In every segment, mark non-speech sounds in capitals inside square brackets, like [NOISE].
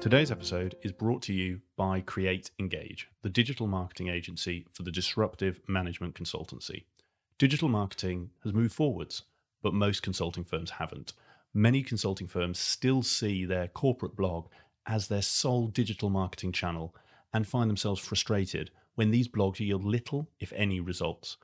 Today's episode is brought to you by Create Engage, the digital marketing agency for the disruptive management consultancy. Digital marketing has moved forwards, but most consulting firms haven't. Many consulting firms still see their corporate blog as their sole digital marketing channel and find themselves frustrated when these blogs yield little, if any, results.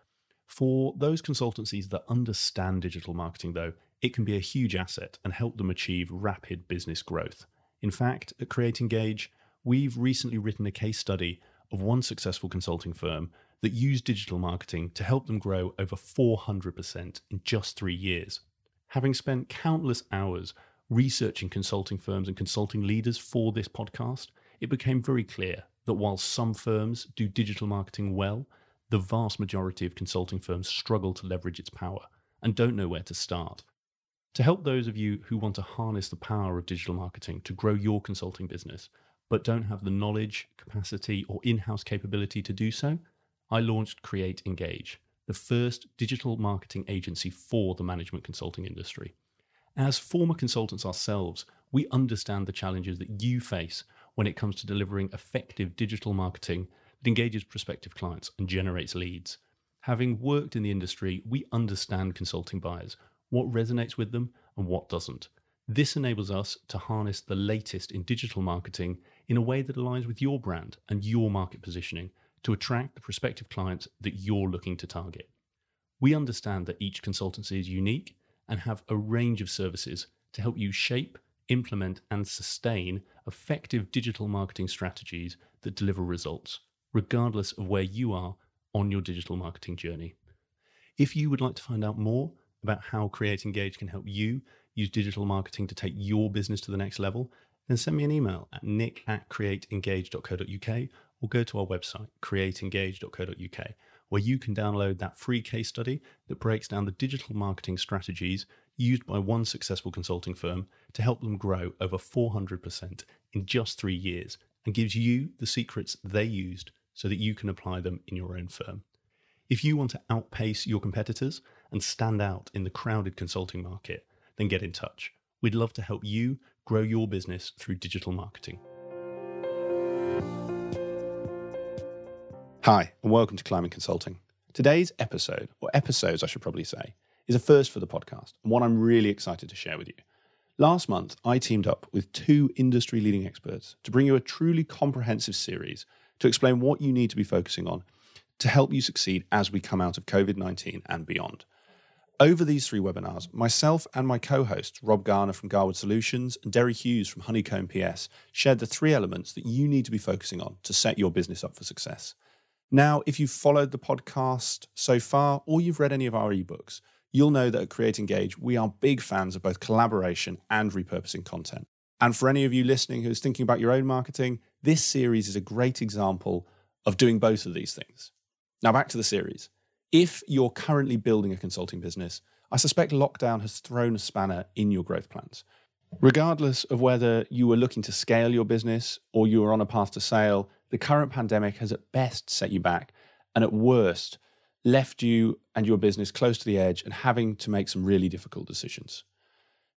For those consultancies that understand digital marketing, though, it can be a huge asset and help them achieve rapid business growth. In fact, at Create Engage, we've recently written a case study of one successful consulting firm that used digital marketing to help them grow over 400% in just three years. Having spent countless hours researching consulting firms and consulting leaders for this podcast, it became very clear that while some firms do digital marketing well, the vast majority of consulting firms struggle to leverage its power and don't know where to start. To help those of you who want to harness the power of digital marketing to grow your consulting business, but don't have the knowledge, capacity, or in house capability to do so, I launched Create Engage, the first digital marketing agency for the management consulting industry. As former consultants ourselves, we understand the challenges that you face when it comes to delivering effective digital marketing that engages prospective clients and generates leads. Having worked in the industry, we understand consulting buyers, what resonates with them and what doesn't. This enables us to harness the latest in digital marketing in a way that aligns with your brand and your market positioning to attract the prospective clients that you're looking to target. We understand that each consultancy is unique and have a range of services to help you shape, implement, and sustain effective digital marketing strategies that deliver results, regardless of where you are on your digital marketing journey. If you would like to find out more about how Create Engage can help you use digital marketing to take your business to the next level, then send me an email at nick at createengage.co.uk or go to our website, createengage.co.uk, where you can download that free case study that breaks down the digital marketing strategies used by one successful consulting firm to help them grow over 400% in just three years and gives you the secrets they used so that you can apply them in your own firm. If you want to outpace your competitors and stand out in the crowded consulting market, then get in touch. We'd love to help you grow your business through digital marketing. Hi, and welcome to Climbing Consulting. Today's episode, or episodes I should probably say, is a first for the podcast and one I'm really excited to share with you. Last month, I teamed up with two industry leading experts to bring you a truly comprehensive series to explain what you need to be focusing on to help you succeed as we come out of COVID 19 and beyond. Over these three webinars, myself and my co hosts, Rob Garner from Garwood Solutions and Derry Hughes from Honeycomb PS, shared the three elements that you need to be focusing on to set your business up for success. Now, if you've followed the podcast so far or you've read any of our ebooks, you'll know that at Create Engage, we are big fans of both collaboration and repurposing content. And for any of you listening who's thinking about your own marketing, this series is a great example of doing both of these things. Now, back to the series. If you're currently building a consulting business, I suspect lockdown has thrown a spanner in your growth plans. Regardless of whether you were looking to scale your business or you are on a path to sale, the current pandemic has at best set you back and at worst left you and your business close to the edge and having to make some really difficult decisions.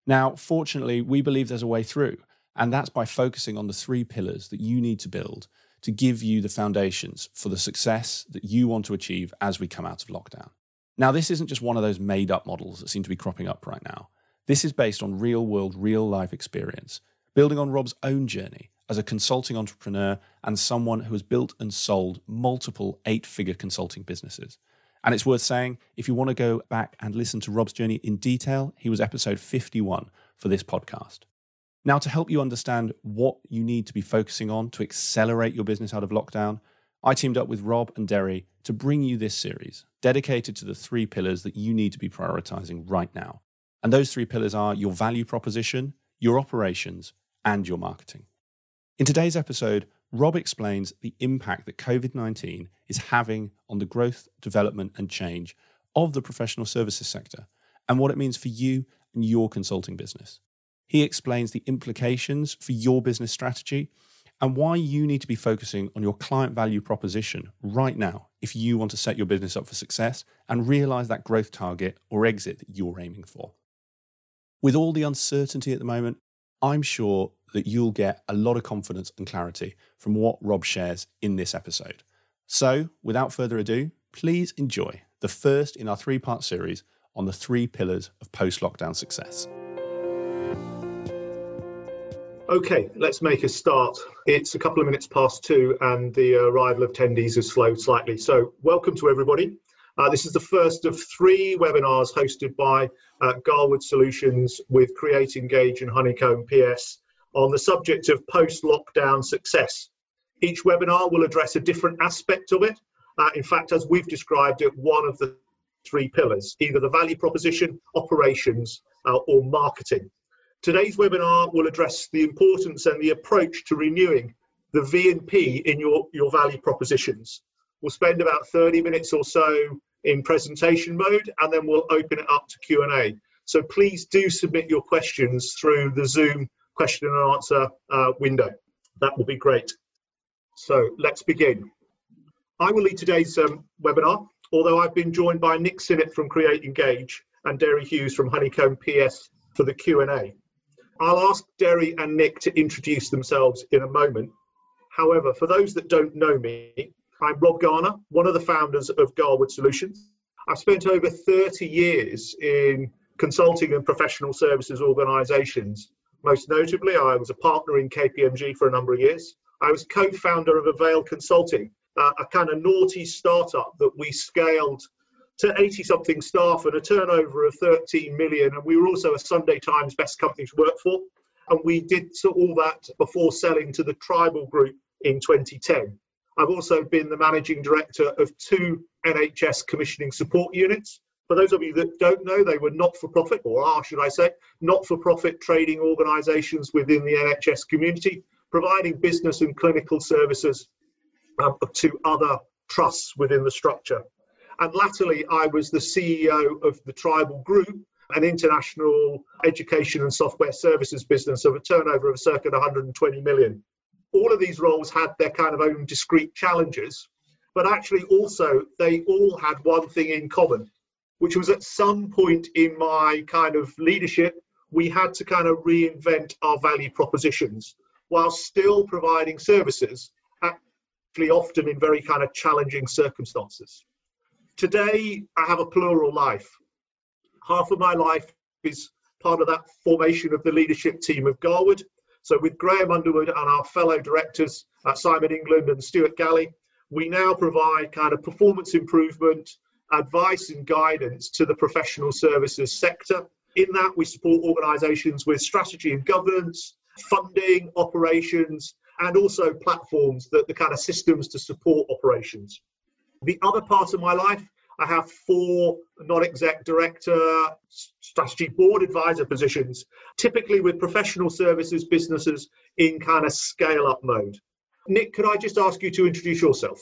Now, fortunately, we believe there's a way through, and that's by focusing on the three pillars that you need to build to give you the foundations for the success that you want to achieve as we come out of lockdown. Now, this isn't just one of those made up models that seem to be cropping up right now. This is based on real world, real life experience, building on Rob's own journey as a consulting entrepreneur and someone who has built and sold multiple eight figure consulting businesses. And it's worth saying, if you want to go back and listen to Rob's journey in detail, he was episode 51 for this podcast. Now, to help you understand what you need to be focusing on to accelerate your business out of lockdown, I teamed up with Rob and Derry to bring you this series dedicated to the three pillars that you need to be prioritizing right now. And those three pillars are your value proposition, your operations, and your marketing. In today's episode, Rob explains the impact that COVID 19 is having on the growth, development, and change of the professional services sector and what it means for you and your consulting business. He explains the implications for your business strategy and why you need to be focusing on your client value proposition right now if you want to set your business up for success and realize that growth target or exit that you're aiming for. With all the uncertainty at the moment, I'm sure that you'll get a lot of confidence and clarity from what Rob shares in this episode. So, without further ado, please enjoy the first in our three part series on the three pillars of post lockdown success. Okay, let's make a start. It's a couple of minutes past two, and the arrival of attendees has slowed slightly. So, welcome to everybody. Uh, this is the first of three webinars hosted by uh, Garwood Solutions with Create, Engage, and Honeycomb PS on the subject of post lockdown success. Each webinar will address a different aspect of it. Uh, in fact, as we've described it, one of the three pillars either the value proposition, operations, uh, or marketing. Today's webinar will address the importance and the approach to renewing the V&P in your, your value propositions. We'll spend about 30 minutes or so in presentation mode and then we'll open it up to Q&A. So please do submit your questions through the Zoom question and answer uh, window. That will be great. So let's begin. I will lead today's um, webinar, although I've been joined by Nick Sinnott from Create Engage and Derry Hughes from Honeycomb PS for the Q&A. I'll ask Derry and Nick to introduce themselves in a moment. However, for those that don't know me, I'm Rob Garner, one of the founders of Garwood Solutions. I've spent over 30 years in consulting and professional services organisations. Most notably, I was a partner in KPMG for a number of years. I was co founder of Avail Consulting, uh, a kind of naughty startup that we scaled to 80 something staff and a turnover of 13 million. And we were also a Sunday Times best company to work for. And we did all that before selling to the Tribal Group in 2010. I've also been the managing director of two NHS commissioning support units. For those of you that don't know, they were not for profit, or are, should I say, not for profit trading organisations within the NHS community, providing business and clinical services um, to other trusts within the structure. And latterly, I was the CEO of the Tribal Group, an international education and software services business of a turnover of circa 120 million. All of these roles had their kind of own discrete challenges, but actually also they all had one thing in common, which was at some point in my kind of leadership, we had to kind of reinvent our value propositions while still providing services, actually often in very kind of challenging circumstances. Today, I have a plural life. Half of my life is part of that formation of the leadership team of Garwood. So, with Graham Underwood and our fellow directors, uh, Simon England and Stuart Galley, we now provide kind of performance improvement, advice, and guidance to the professional services sector. In that, we support organisations with strategy and governance, funding, operations, and also platforms that the kind of systems to support operations. The other part of my life, I have four non exec director, strategy board advisor positions, typically with professional services businesses in kind of scale up mode. Nick, could I just ask you to introduce yourself?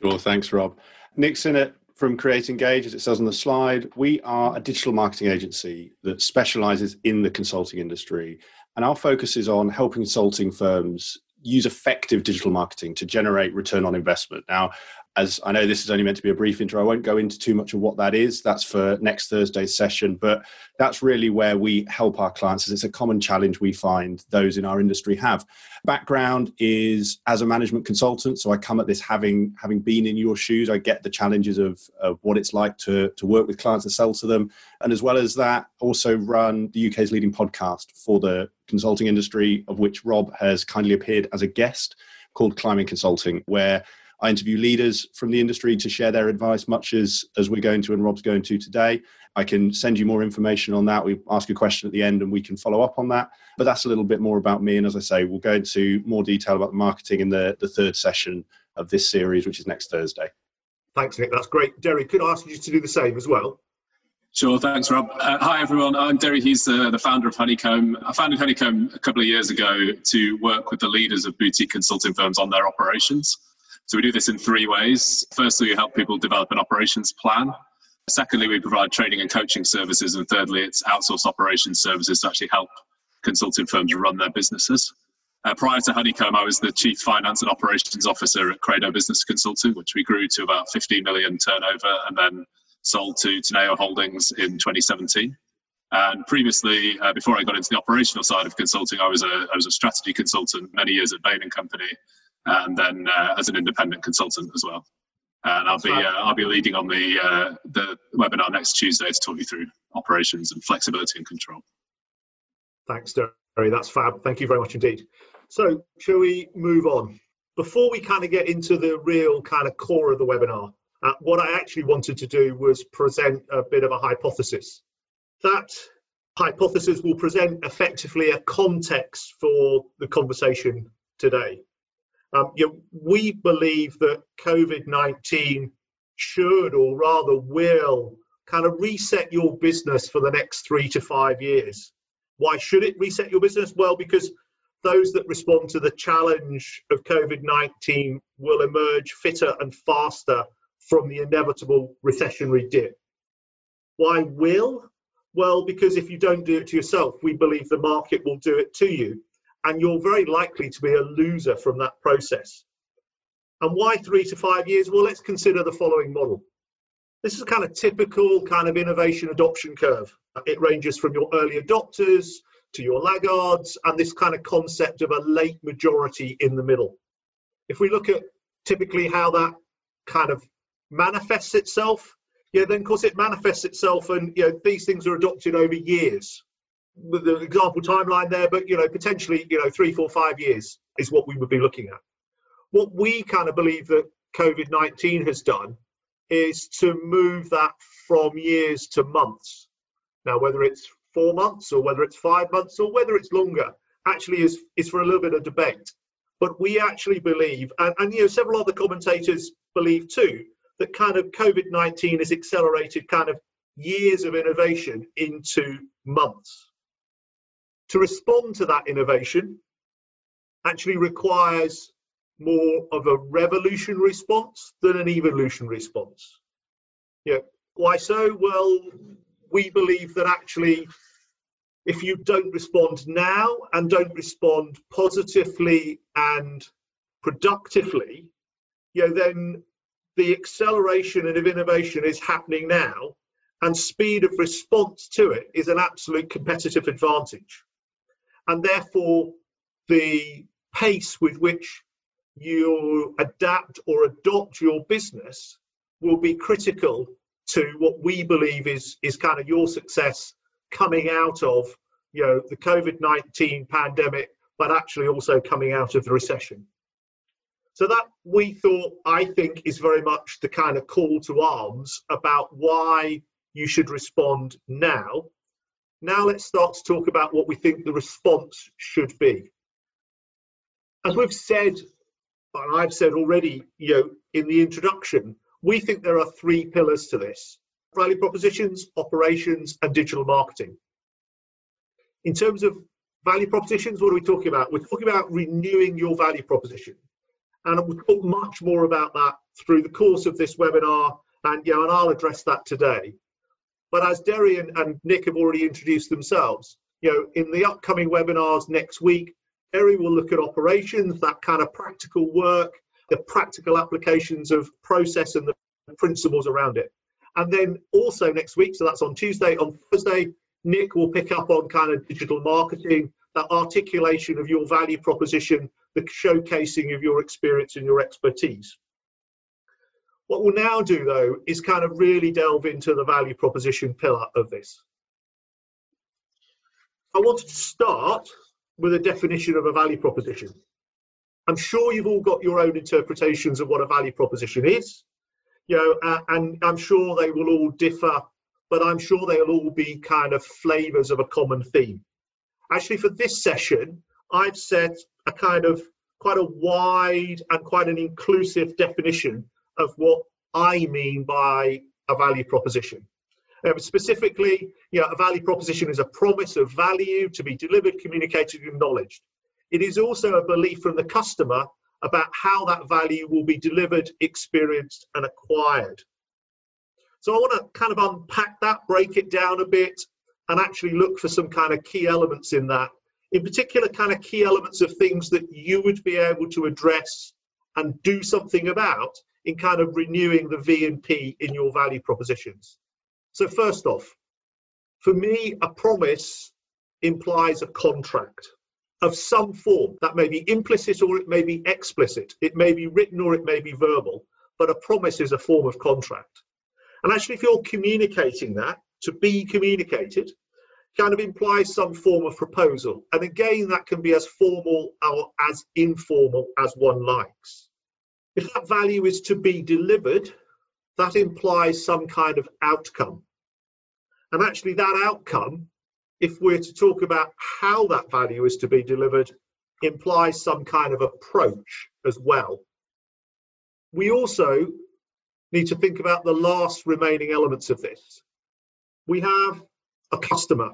Sure, thanks, Rob. Nick Sinnott from Create Engage, as it says on the slide. We are a digital marketing agency that specializes in the consulting industry. And our focus is on helping consulting firms use effective digital marketing to generate return on investment. Now, as I know this is only meant to be a brief intro, I won't go into too much of what that is. That's for next Thursday's session, but that's really where we help our clients. As it's a common challenge we find those in our industry have. Background is as a management consultant, so I come at this having having been in your shoes. I get the challenges of, of what it's like to to work with clients and sell to them, and as well as that, also run the UK's leading podcast for the consulting industry, of which Rob has kindly appeared as a guest called Climbing Consulting, where I interview leaders from the industry to share their advice, much as as we're going to and Rob's going to today. I can send you more information on that. We ask a question at the end and we can follow up on that. But that's a little bit more about me. And as I say, we'll go into more detail about the marketing in the, the third session of this series, which is next Thursday. Thanks, Nick. That's great. Derry, could I ask you to do the same as well? Sure, thanks, Rob. Uh, hi, everyone. I'm Derry Hughes, the, the founder of Honeycomb. I founded Honeycomb a couple of years ago to work with the leaders of boutique consulting firms on their operations. So we do this in three ways. Firstly, we help people develop an operations plan. Secondly, we provide training and coaching services. And thirdly, it's outsourced operations services to actually help consulting firms run their businesses. Uh, prior to Honeycomb, I was the Chief Finance and Operations Officer at Credo Business Consulting, which we grew to about 15 million turnover and then sold to Teneo Holdings in 2017. And previously, uh, before I got into the operational side of consulting, I was a, I was a strategy consultant many years at Bain and Company, and then uh, as an independent consultant as well. And I'll be uh, I'll be leading on the uh, the webinar next Tuesday to talk you through operations and flexibility and control. Thanks, Derry. That's fab. Thank you very much indeed. So, shall we move on? Before we kind of get into the real kind of core of the webinar, uh, what I actually wanted to do was present a bit of a hypothesis. That hypothesis will present effectively a context for the conversation today. Um, you know, we believe that COVID 19 should, or rather will, kind of reset your business for the next three to five years. Why should it reset your business? Well, because those that respond to the challenge of COVID 19 will emerge fitter and faster from the inevitable recessionary dip. Why will? Well, because if you don't do it to yourself, we believe the market will do it to you and you're very likely to be a loser from that process. And why three to five years? Well, let's consider the following model. This is a kind of typical kind of innovation adoption curve. It ranges from your early adopters to your laggards and this kind of concept of a late majority in the middle. If we look at typically how that kind of manifests itself, yeah, then of course it manifests itself and you know these things are adopted over years the example timeline there, but you know, potentially, you know, three, four, five years is what we would be looking at. What we kind of believe that COVID 19 has done is to move that from years to months. Now, whether it's four months or whether it's five months or whether it's longer, actually is, is for a little bit of debate. But we actually believe, and, and you know, several other commentators believe too, that kind of COVID 19 has accelerated kind of years of innovation into months to respond to that innovation actually requires more of a revolution response than an evolutionary response. Yeah. Why so? Well, we believe that actually, if you don't respond now and don't respond positively and productively, you know, then the acceleration of innovation is happening now, and speed of response to it is an absolute competitive advantage and therefore the pace with which you adapt or adopt your business will be critical to what we believe is is kind of your success coming out of you know the covid-19 pandemic but actually also coming out of the recession. So that we thought i think is very much the kind of call to arms about why you should respond now now let's start to talk about what we think the response should be. As we've said, and I've said already, you know, in the introduction, we think there are three pillars to this value propositions, operations, and digital marketing. In terms of value propositions, what are we talking about? We're talking about renewing your value proposition. And we'll talk much more about that through the course of this webinar, and, you know, and I'll address that today. But as Derry and, and Nick have already introduced themselves, you know, in the upcoming webinars next week, Derry will look at operations, that kind of practical work, the practical applications of process and the principles around it. And then also next week, so that's on Tuesday, on Thursday, Nick will pick up on kind of digital marketing, that articulation of your value proposition, the showcasing of your experience and your expertise. What we'll now do, though, is kind of really delve into the value proposition pillar of this. I wanted to start with a definition of a value proposition. I'm sure you've all got your own interpretations of what a value proposition is, you know, uh, and I'm sure they will all differ, but I'm sure they'll all be kind of flavors of a common theme. Actually, for this session, I've set a kind of quite a wide and quite an inclusive definition of what I mean by a value proposition. Um, specifically, you know, a value proposition is a promise of value to be delivered, communicated, and acknowledged. It is also a belief from the customer about how that value will be delivered, experienced, and acquired. So I want to kind of unpack that, break it down a bit, and actually look for some kind of key elements in that. In particular, kind of key elements of things that you would be able to address and do something about in kind of renewing the V and P in your value propositions. So first off, For me, a promise implies a contract of some form that may be implicit or it may be explicit. It may be written or it may be verbal, but a promise is a form of contract. And actually, if you're communicating that to be communicated, kind of implies some form of proposal. And again, that can be as formal or as informal as one likes. If that value is to be delivered, that implies some kind of outcome. And actually, that outcome, if we're to talk about how that value is to be delivered, implies some kind of approach as well. We also need to think about the last remaining elements of this. We have a customer.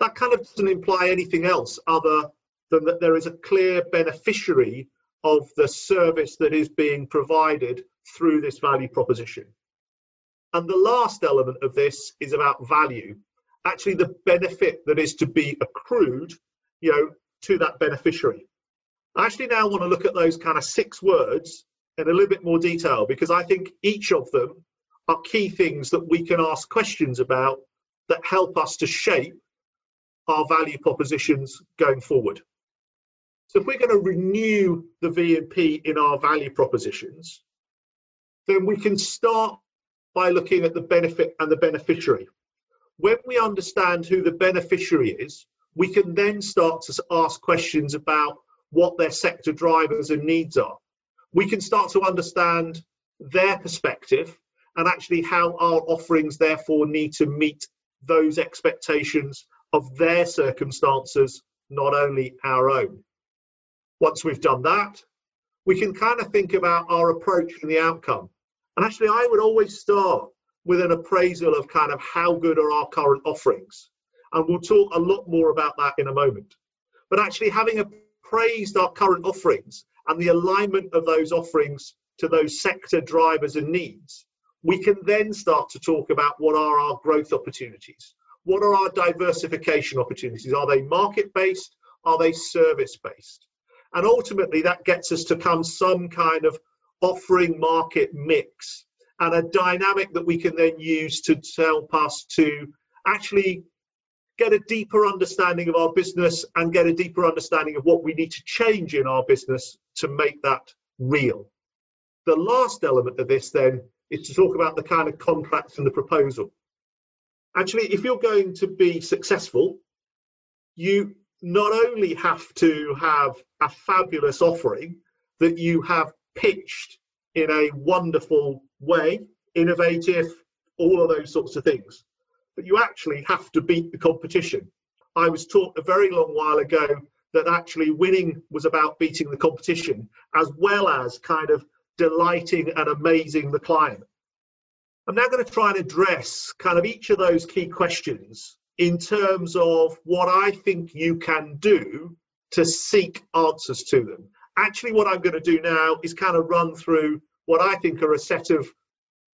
That kind of doesn't imply anything else other than that there is a clear beneficiary of the service that is being provided through this value proposition. And the last element of this is about value. Actually, the benefit that is to be accrued, you know, to that beneficiary. I actually now want to look at those kind of six words in a little bit more detail because I think each of them are key things that we can ask questions about that help us to shape our value propositions going forward. So if we're going to renew the V&P in our value propositions, then we can start by looking at the benefit and the beneficiary. When we understand who the beneficiary is, we can then start to ask questions about what their sector drivers and needs are. We can start to understand their perspective and actually how our offerings therefore need to meet those expectations of their circumstances, not only our own. Once we've done that, we can kind of think about our approach and the outcome. And actually, I would always start with an appraisal of kind of how good are our current offerings. And we'll talk a lot more about that in a moment. But actually, having appraised our current offerings and the alignment of those offerings to those sector drivers and needs, we can then start to talk about what are our growth opportunities? What are our diversification opportunities? Are they market based? Are they service based? And ultimately, that gets us to come some kind of offering market mix and a dynamic that we can then use to help us to actually get a deeper understanding of our business and get a deeper understanding of what we need to change in our business to make that real. The last element of this then is to talk about the kind of contracts and the proposal actually, if you're going to be successful, you not only have to have a fabulous offering that you have pitched in a wonderful way, innovative, all of those sorts of things, but you actually have to beat the competition. I was taught a very long while ago that actually winning was about beating the competition as well as kind of delighting and amazing the client. I'm now going to try and address kind of each of those key questions in terms of what I think you can do to seek answers to them. Actually, what I'm going to do now is kind of run through what I think are a set of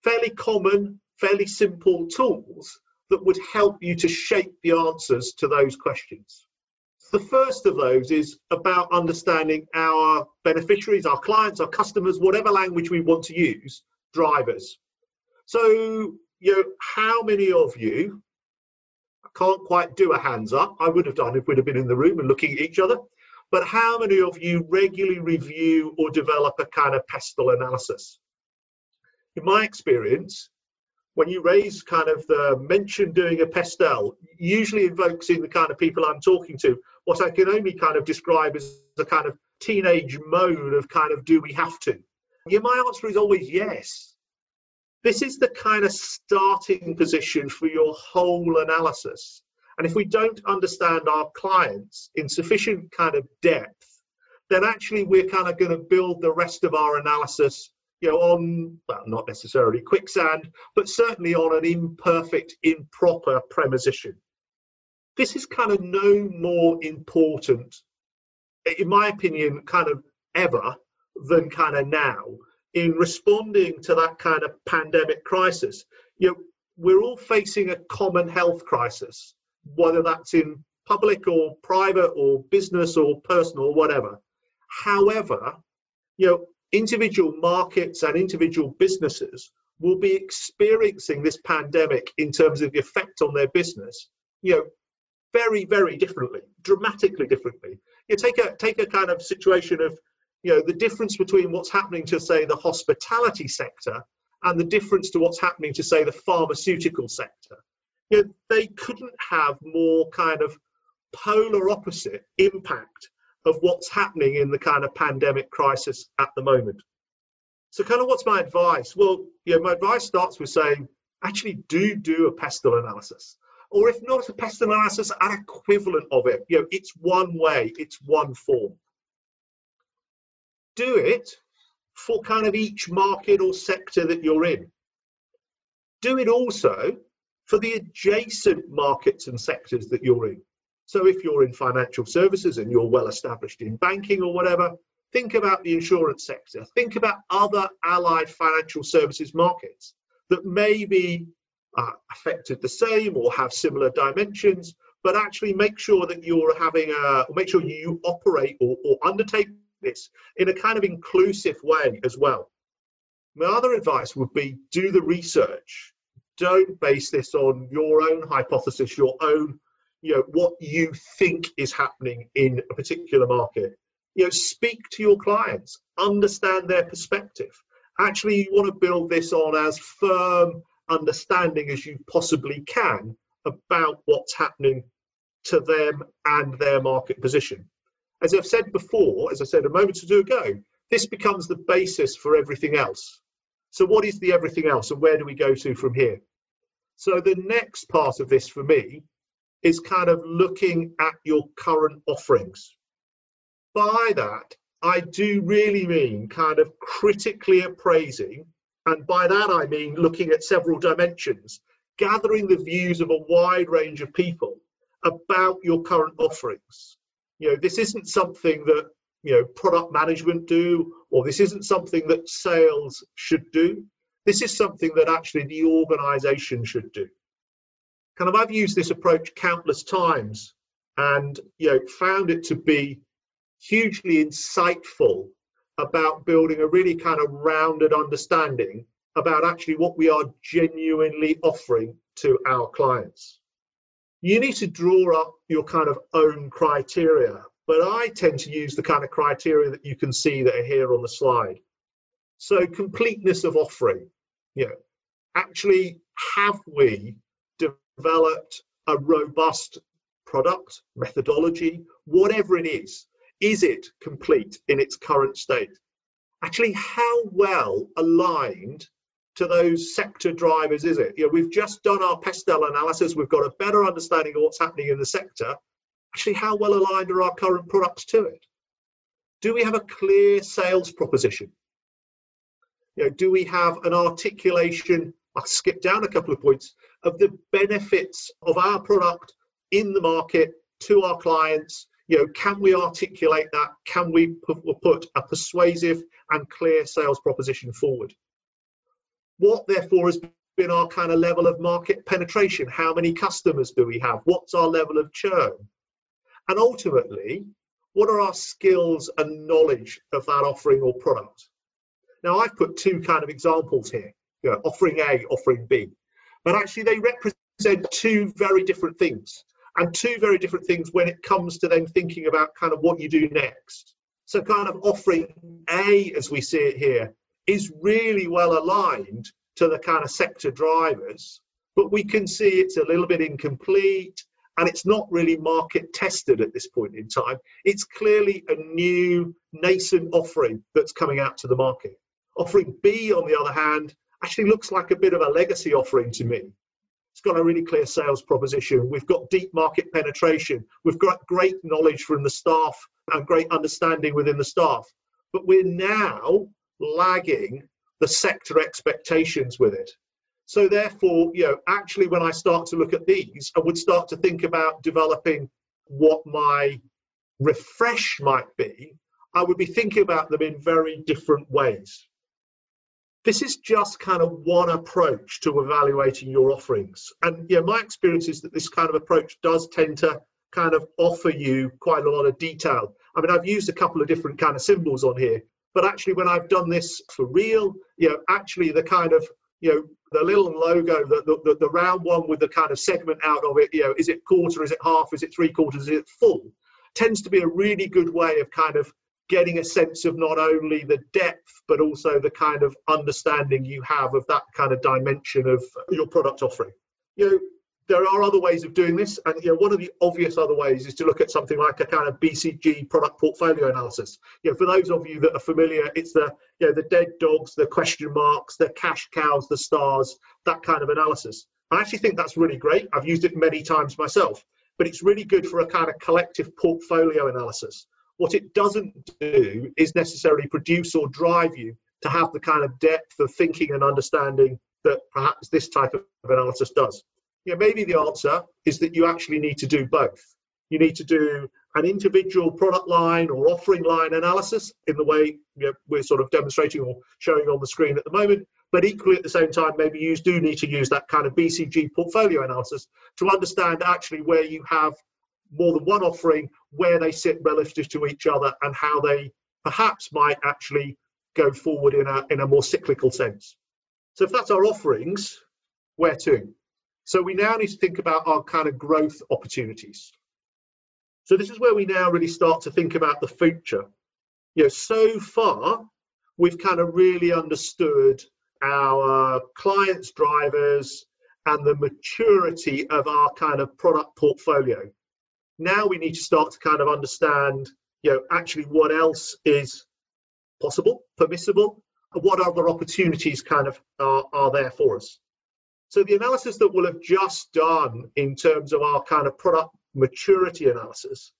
fairly common, fairly simple tools that would help you to shape the answers to those questions. The first of those is about understanding our beneficiaries, our clients, our customers, whatever language we want to use, drivers. So, you know, how many of you, I can't quite do a hands up, I would have done if we'd have been in the room and looking at each other, but how many of you regularly review or develop a kind of pestle analysis? In my experience, when you raise kind of the mention doing a pestle, usually invokes in the kind of people I'm talking to what I can only kind of describe as a kind of teenage mode of kind of do we have to? Yeah, my answer is always yes this is the kind of starting position for your whole analysis. And if we don't understand our clients in sufficient kind of depth, then actually we're kind of going to build the rest of our analysis you know, on, well, not necessarily quicksand, but certainly on an imperfect, improper preposition. This is kind of no more important, in my opinion, kind of ever than kind of now in responding to that kind of pandemic crisis. You know, we're all facing a common health crisis, whether that's in public or private or business or personal or whatever. However, you know, individual markets and individual businesses will be experiencing this pandemic in terms of the effect on their business you know, very, very differently, dramatically differently. You take a take a kind of situation of, you know, the difference between what's happening to say the hospitality sector and the difference to what's happening to say the pharmaceutical sector. You know, they couldn't have more kind of polar opposite impact of what's happening in the kind of pandemic crisis at the moment. So, kind of, what's my advice? Well, you know, my advice starts with saying, actually, do do a pestle analysis, or if not a pestle analysis, an equivalent of it. You know, it's one way, it's one form. Do it for kind of each market or sector that you're in. Do it also for the adjacent markets and sectors that you're in. So if you're in financial services and you're well established in banking or whatever, think about the insurance sector. Think about other allied financial services markets that may be uh, affected the same or have similar dimensions, but actually make sure that you're having a, make sure you operate or, or undertake this in a kind of inclusive way as well. My other advice would be do the research. Don't base this on your own hypothesis, your own you know what you think is happening in a particular market you know speak to your clients understand their perspective actually you want to build this on as firm understanding as you possibly can about what's happening to them and their market position as i've said before as i said a moment or two ago this becomes the basis for everything else so what is the everything else and where do we go to from here so the next part of this for me is kind of looking at your current offerings. By that, I do really mean kind of critically appraising, and by that I mean looking at several dimensions, gathering the views of a wide range of people about your current offerings. You know, this isn't something that you know product management do, or this isn't something that sales should do. This is something that actually the organization should do kind of I've used this approach countless times and you know found it to be hugely insightful about building a really kind of rounded understanding about actually what we are genuinely offering to our clients. You need to draw up your kind of own criteria, but I tend to use the kind of criteria that you can see that are here on the slide. So completeness of offering, you know, actually have we developed a robust product, methodology, whatever it is, is it complete in its current state? Actually, how well aligned to those sector drivers is it? You know, we've just done our PESTEL analysis, we've got a better understanding of what's happening in the sector. Actually, how well aligned are our current products to it? Do we have a clear sales proposition? You know, do we have an articulation? I'll skip down a couple of points of the benefits of our product in the market to our clients you know can we articulate that can we put a persuasive and clear sales proposition forward what therefore has been our kind of level of market penetration? How many customers do we have? What's our level of churn? And ultimately what are our skills and knowledge of that offering or product? Now i've put two kind of examples here you know, offering a offering b. But actually they represent two very different things and two very different things when it comes to then thinking about kind of what you do next. So, kind of offering A, as we see it here, is really well aligned to the kind of sector drivers, but we can see it's a little bit incomplete and it's not really market tested at this point in time. It's clearly a new nascent offering that's coming out to the market. Offering B, on the other hand, actually looks like a bit of a legacy offering to me. It's got a really clear sales proposition. We've got deep market penetration. We've got great knowledge from the staff and great understanding within the staff. But we're now lagging the sector expectations with it. So therefore, you know, actually when I start to look at these, I would start to think about developing what my refresh might be. I would be thinking about them in very different ways this is just kind of one approach to evaluating your offerings. And yeah, my experience is that this kind of approach does tend to kind of offer you quite a lot of detail. I mean, I've used a couple of different kind of symbols on here, but actually when I've done this for real, you know, actually the kind of, you know, the little logo, the, the, the round one with the kind of segment out of it, you know, is it quarter, is it half, is it three quarters, is it full, tends to be a really good way of kind of getting a sense of not only the depth but also the kind of understanding you have of that kind of dimension of your product offering. You know, there are other ways of doing this, and you know, one of the obvious other ways is to look at something like a kind of BCG product portfolio analysis. You know, for those of you that are familiar, it's the you know the dead dogs, the question marks, the cash cows, the stars, that kind of analysis. I actually think that's really great. I've used it many times myself, but it's really good for a kind of collective portfolio analysis. What it doesn't do is necessarily produce or drive you to have the kind of depth of thinking and understanding that perhaps this type of analysis does yeah, maybe the answer is that you actually need to do both. You need to do an individual product line or offering line analysis in the way you know, we're sort of demonstrating or showing on the screen at the moment. But equally at the same time, maybe you do need to use that kind of BCG portfolio analysis to understand actually where you have more than one offering, where they sit relative to each other, and how they perhaps might actually go forward in a, in a more cyclical sense. So if that's our offerings, where to? So we now need to think about our kind of growth opportunities. So this is where we now really start to think about the future. You know, so far we've kind of really understood our clients' drivers and the maturity of our kind of product portfolio. Now we need to start to kind of understand, you know, actually what else is possible, permissible, and what other opportunities kind of are, are there for us. So the analysis that we'll have just done in terms of our kind of product maturity analysis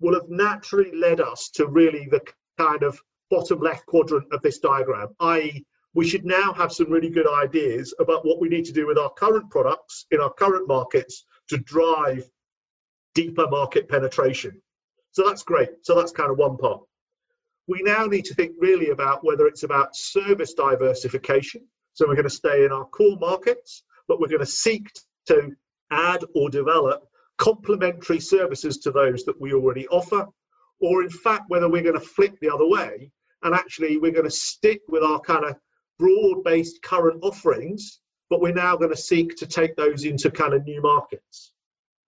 will have naturally led us to really the kind of bottom left quadrant of this diagram, i.e. we should now have some really good ideas about what we need to do with our current products in our current markets to drive deeper market penetration. So that's great. So that's kind of one part. We now need to think really about whether it's about service diversification. So we're going to stay in our core markets but we're going to seek to add or develop complementary services to those that we already offer, or in fact, whether we're going to flip the other way and actually we're going to stick with our kind of broad based current offerings, but we're now going to seek to take those into kind of new markets.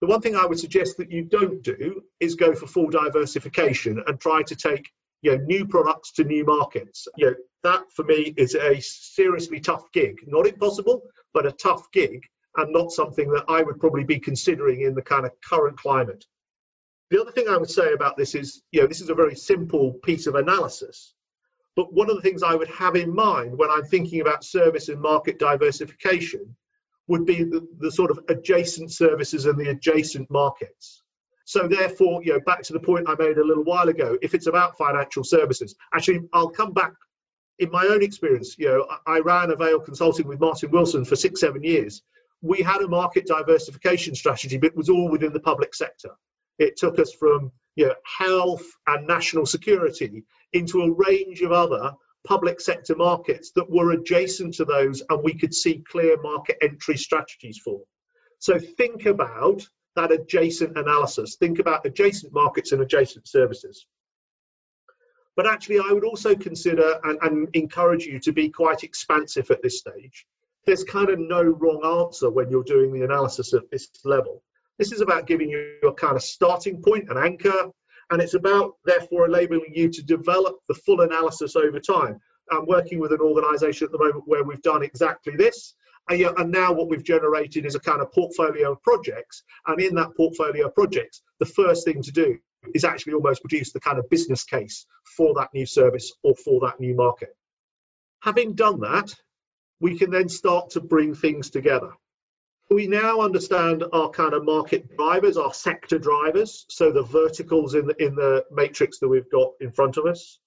The one thing I would suggest that you don't do is go for full diversification and try to take you know, new products to new markets. You know, that for me is a seriously tough gig. Not impossible, but a tough gig and not something that I would probably be considering in the kind of current climate. The other thing I would say about this is, you know, this is a very simple piece of analysis. But one of the things I would have in mind when I'm thinking about service and market diversification would be the, the sort of adjacent services and the adjacent markets. So therefore, you know, back to the point I made a little while ago, if it's about financial services, actually, I'll come back in my own experience, you know, I ran Avail Consulting with Martin Wilson for six, seven years. We had a market diversification strategy, but it was all within the public sector. It took us from you know, health and national security into a range of other public sector markets that were adjacent to those and we could see clear market entry strategies for. So think about that adjacent analysis. Think about adjacent markets and adjacent services. But actually, I would also consider and, and encourage you to be quite expansive at this stage. There's kind of no wrong answer when you're doing the analysis at this level. This is about giving you a kind of starting point, an anchor, and it's about therefore enabling you to develop the full analysis over time. I'm working with an organization at the moment where we've done exactly this. And now what we've generated is a kind of portfolio of projects. And in that portfolio of projects, the first thing to do is actually almost produce the kind of business case for that new service or for that new market. Having done that, we can then start to bring things together. We now understand our kind of market drivers, our sector drivers, so the verticals in the, in the matrix that we've got in front of us.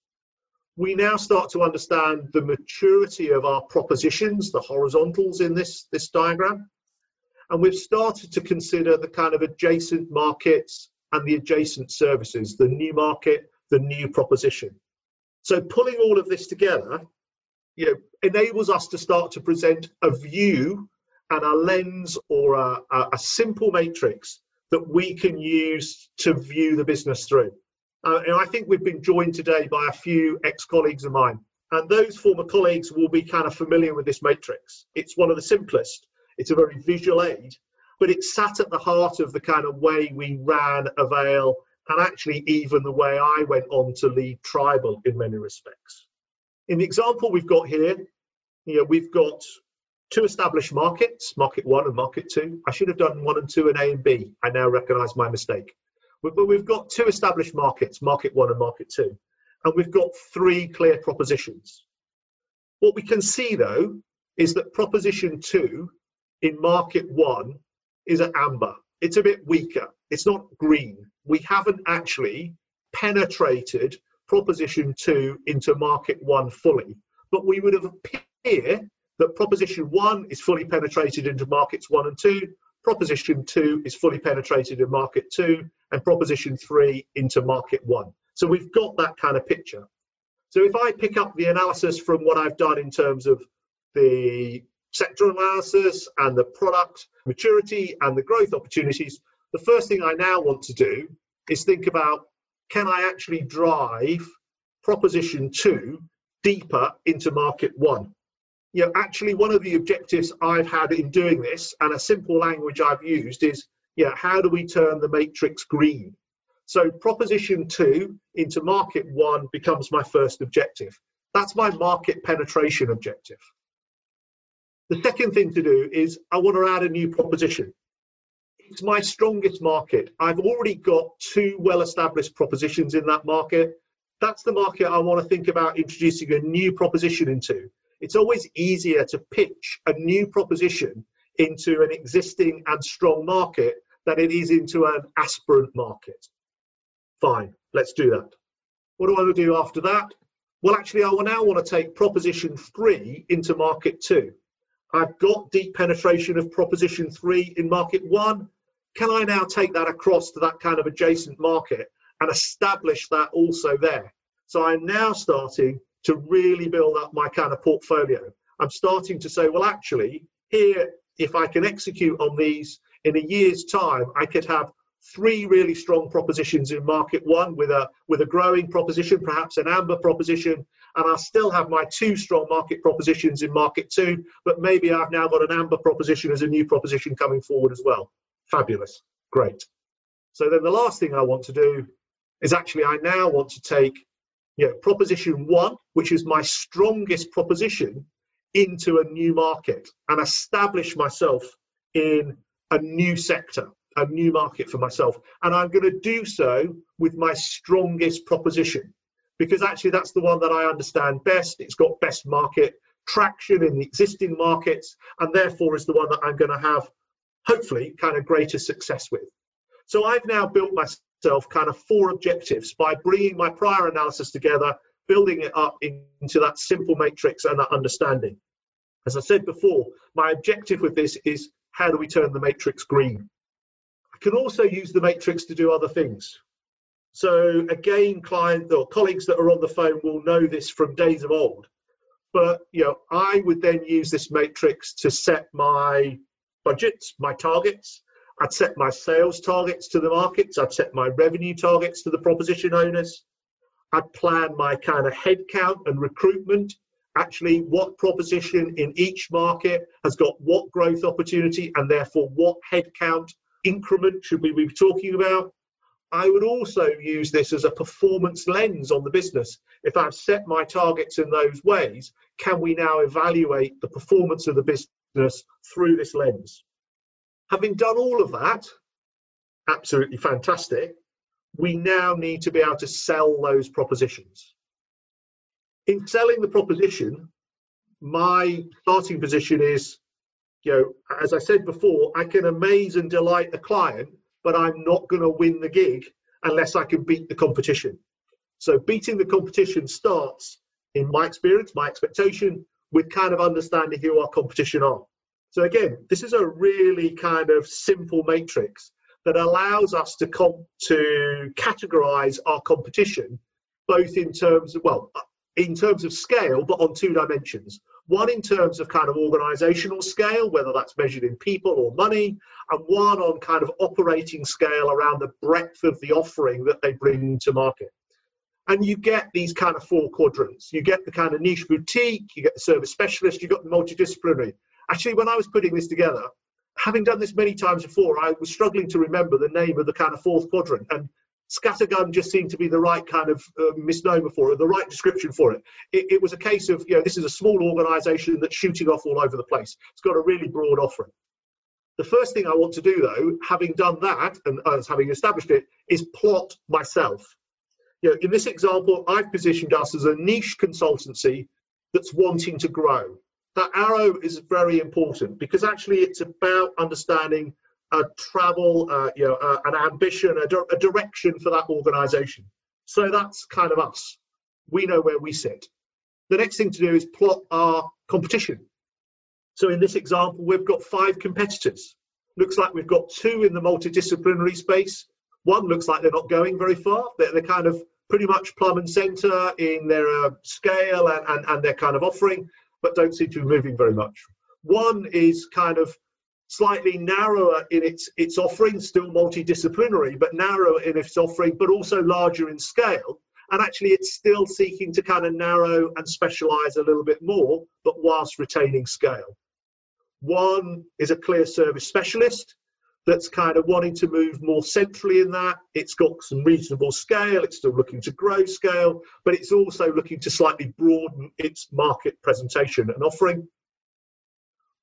We now start to understand the maturity of our propositions, the horizontals in this, this diagram. And we've started to consider the kind of adjacent markets and the adjacent services, the new market, the new proposition. So pulling all of this together, you know, enables us to start to present a view and a lens or a, a simple matrix that we can use to view the business through. Uh, and I think we've been joined today by a few ex-colleagues of mine. And those former colleagues will be kind of familiar with this matrix. It's one of the simplest. It's a very visual aid, but it sat at the heart of the kind of way we ran Avail and actually even the way I went on to lead Tribal in many respects. In the example we've got here, you know, we've got two established markets, market one and market two. I should have done one and two and A and B. I now recognize my mistake. But we've got two established markets, market one and market two, and we've got three clear propositions. What we can see though is that proposition two in market one is an amber. It's a bit weaker. It's not green. We haven't actually penetrated proposition two into market one fully, but we would have appear that proposition one is fully penetrated into markets one and two, proposition two is fully penetrated in market two, and proposition three into market one. So we've got that kind of picture. So if I pick up the analysis from what I've done in terms of the sector analysis and the product maturity and the growth opportunities, the first thing I now want to do is think about can I actually drive proposition two deeper into market one? You know, actually, one of the objectives I've had in doing this, and a simple language I've used, is yeah, how do we turn the matrix green? So, proposition two into market one becomes my first objective. That's my market penetration objective. The second thing to do is I want to add a new proposition. It's my strongest market. I've already got two well established propositions in that market. That's the market I want to think about introducing a new proposition into. It's always easier to pitch a new proposition into an existing and strong market than it is into an aspirant market. Fine, let's do that. What do I do after that? Well, actually, I will now want to take proposition three into market two. I've got deep penetration of proposition three in market one. Can I now take that across to that kind of adjacent market and establish that also there? So I'm now starting to really build up my kind of portfolio. I'm starting to say, well, actually, here, if I can execute on these in a year's time, I could have three really strong propositions in market one with a with a growing proposition, perhaps an amber proposition, and I still have my two strong market propositions in market two, but maybe I've now got an amber proposition as a new proposition coming forward as well. Fabulous, great. So then the last thing I want to do is actually I now want to take know, proposition one, which is my strongest proposition, into a new market and establish myself in a new sector, a new market for myself. And I'm going to do so with my strongest proposition because actually that's the one that I understand best. It's got best market traction in the existing markets and therefore is the one that I'm going to have hopefully kind of greater success with. So I've now built myself kind of four objectives by bringing my prior analysis together, building it up into that simple matrix and that understanding. As I said before, my objective with this is how do we turn the matrix green? I can also use the matrix to do other things. So again, client or colleagues that are on the phone will know this from days of old. But you know, I would then use this matrix to set my budgets, my targets. I'd set my sales targets to the markets. I'd set my revenue targets to the proposition owners. I'd plan my kind of headcount and recruitment. Actually, what proposition in each market has got what growth opportunity and therefore what headcount increment should we be talking about? I would also use this as a performance lens on the business. If I've set my targets in those ways, can we now evaluate the performance of the business through this lens? Having done all of that, absolutely fantastic, we now need to be able to sell those propositions. In selling the proposition, my starting position is, you know, as I said before, I can amaze and delight the client but I'm not going to win the gig unless I can beat the competition. So beating the competition starts, in my experience, my expectation, with kind of understanding who our competition are. So again, this is a really kind of simple matrix that allows us to comp- to categorize our competition both in terms of well in terms of scale but on two dimensions one in terms of kind of organizational scale, whether that's measured in people or money, and one on kind of operating scale around the breadth of the offering that they bring to market. And you get these kind of four quadrants. You get the kind of niche boutique, you get the service specialist, you've got the multidisciplinary. Actually, when I was putting this together, having done this many times before, I was struggling to remember the name of the kind of fourth quadrant. And scattergun just seemed to be the right kind of uh, misnomer for it, the right description for it. it. It was a case of, you know, this is a small organization that's shooting off all over the place. It's got a really broad offering. The first thing I want to do, though, having done that and having established it, is plot myself. You know, in this example, I've positioned us as a niche consultancy that's wanting to grow. That arrow is very important because actually it's about understanding a travel, uh, you know, uh, an ambition, a, a direction for that organization. So that's kind of us. We know where we sit. The next thing to do is plot our competition. So in this example, we've got five competitors. Looks like we've got two in the multidisciplinary space. One looks like they're not going very far. They're, they're kind of pretty much plumb and center in their uh, scale and, and, and their kind of offering, but don't seem to be moving very much. One is kind of slightly narrower in its its offering, still multidisciplinary, but narrower in its offering, but also larger in scale. And actually, it's still seeking to kind of narrow and specialize a little bit more, but whilst retaining scale. One is a clear service specialist that's kind of wanting to move more centrally in that. It's got some reasonable scale, it's still looking to grow scale, but it's also looking to slightly broaden its market presentation and offering.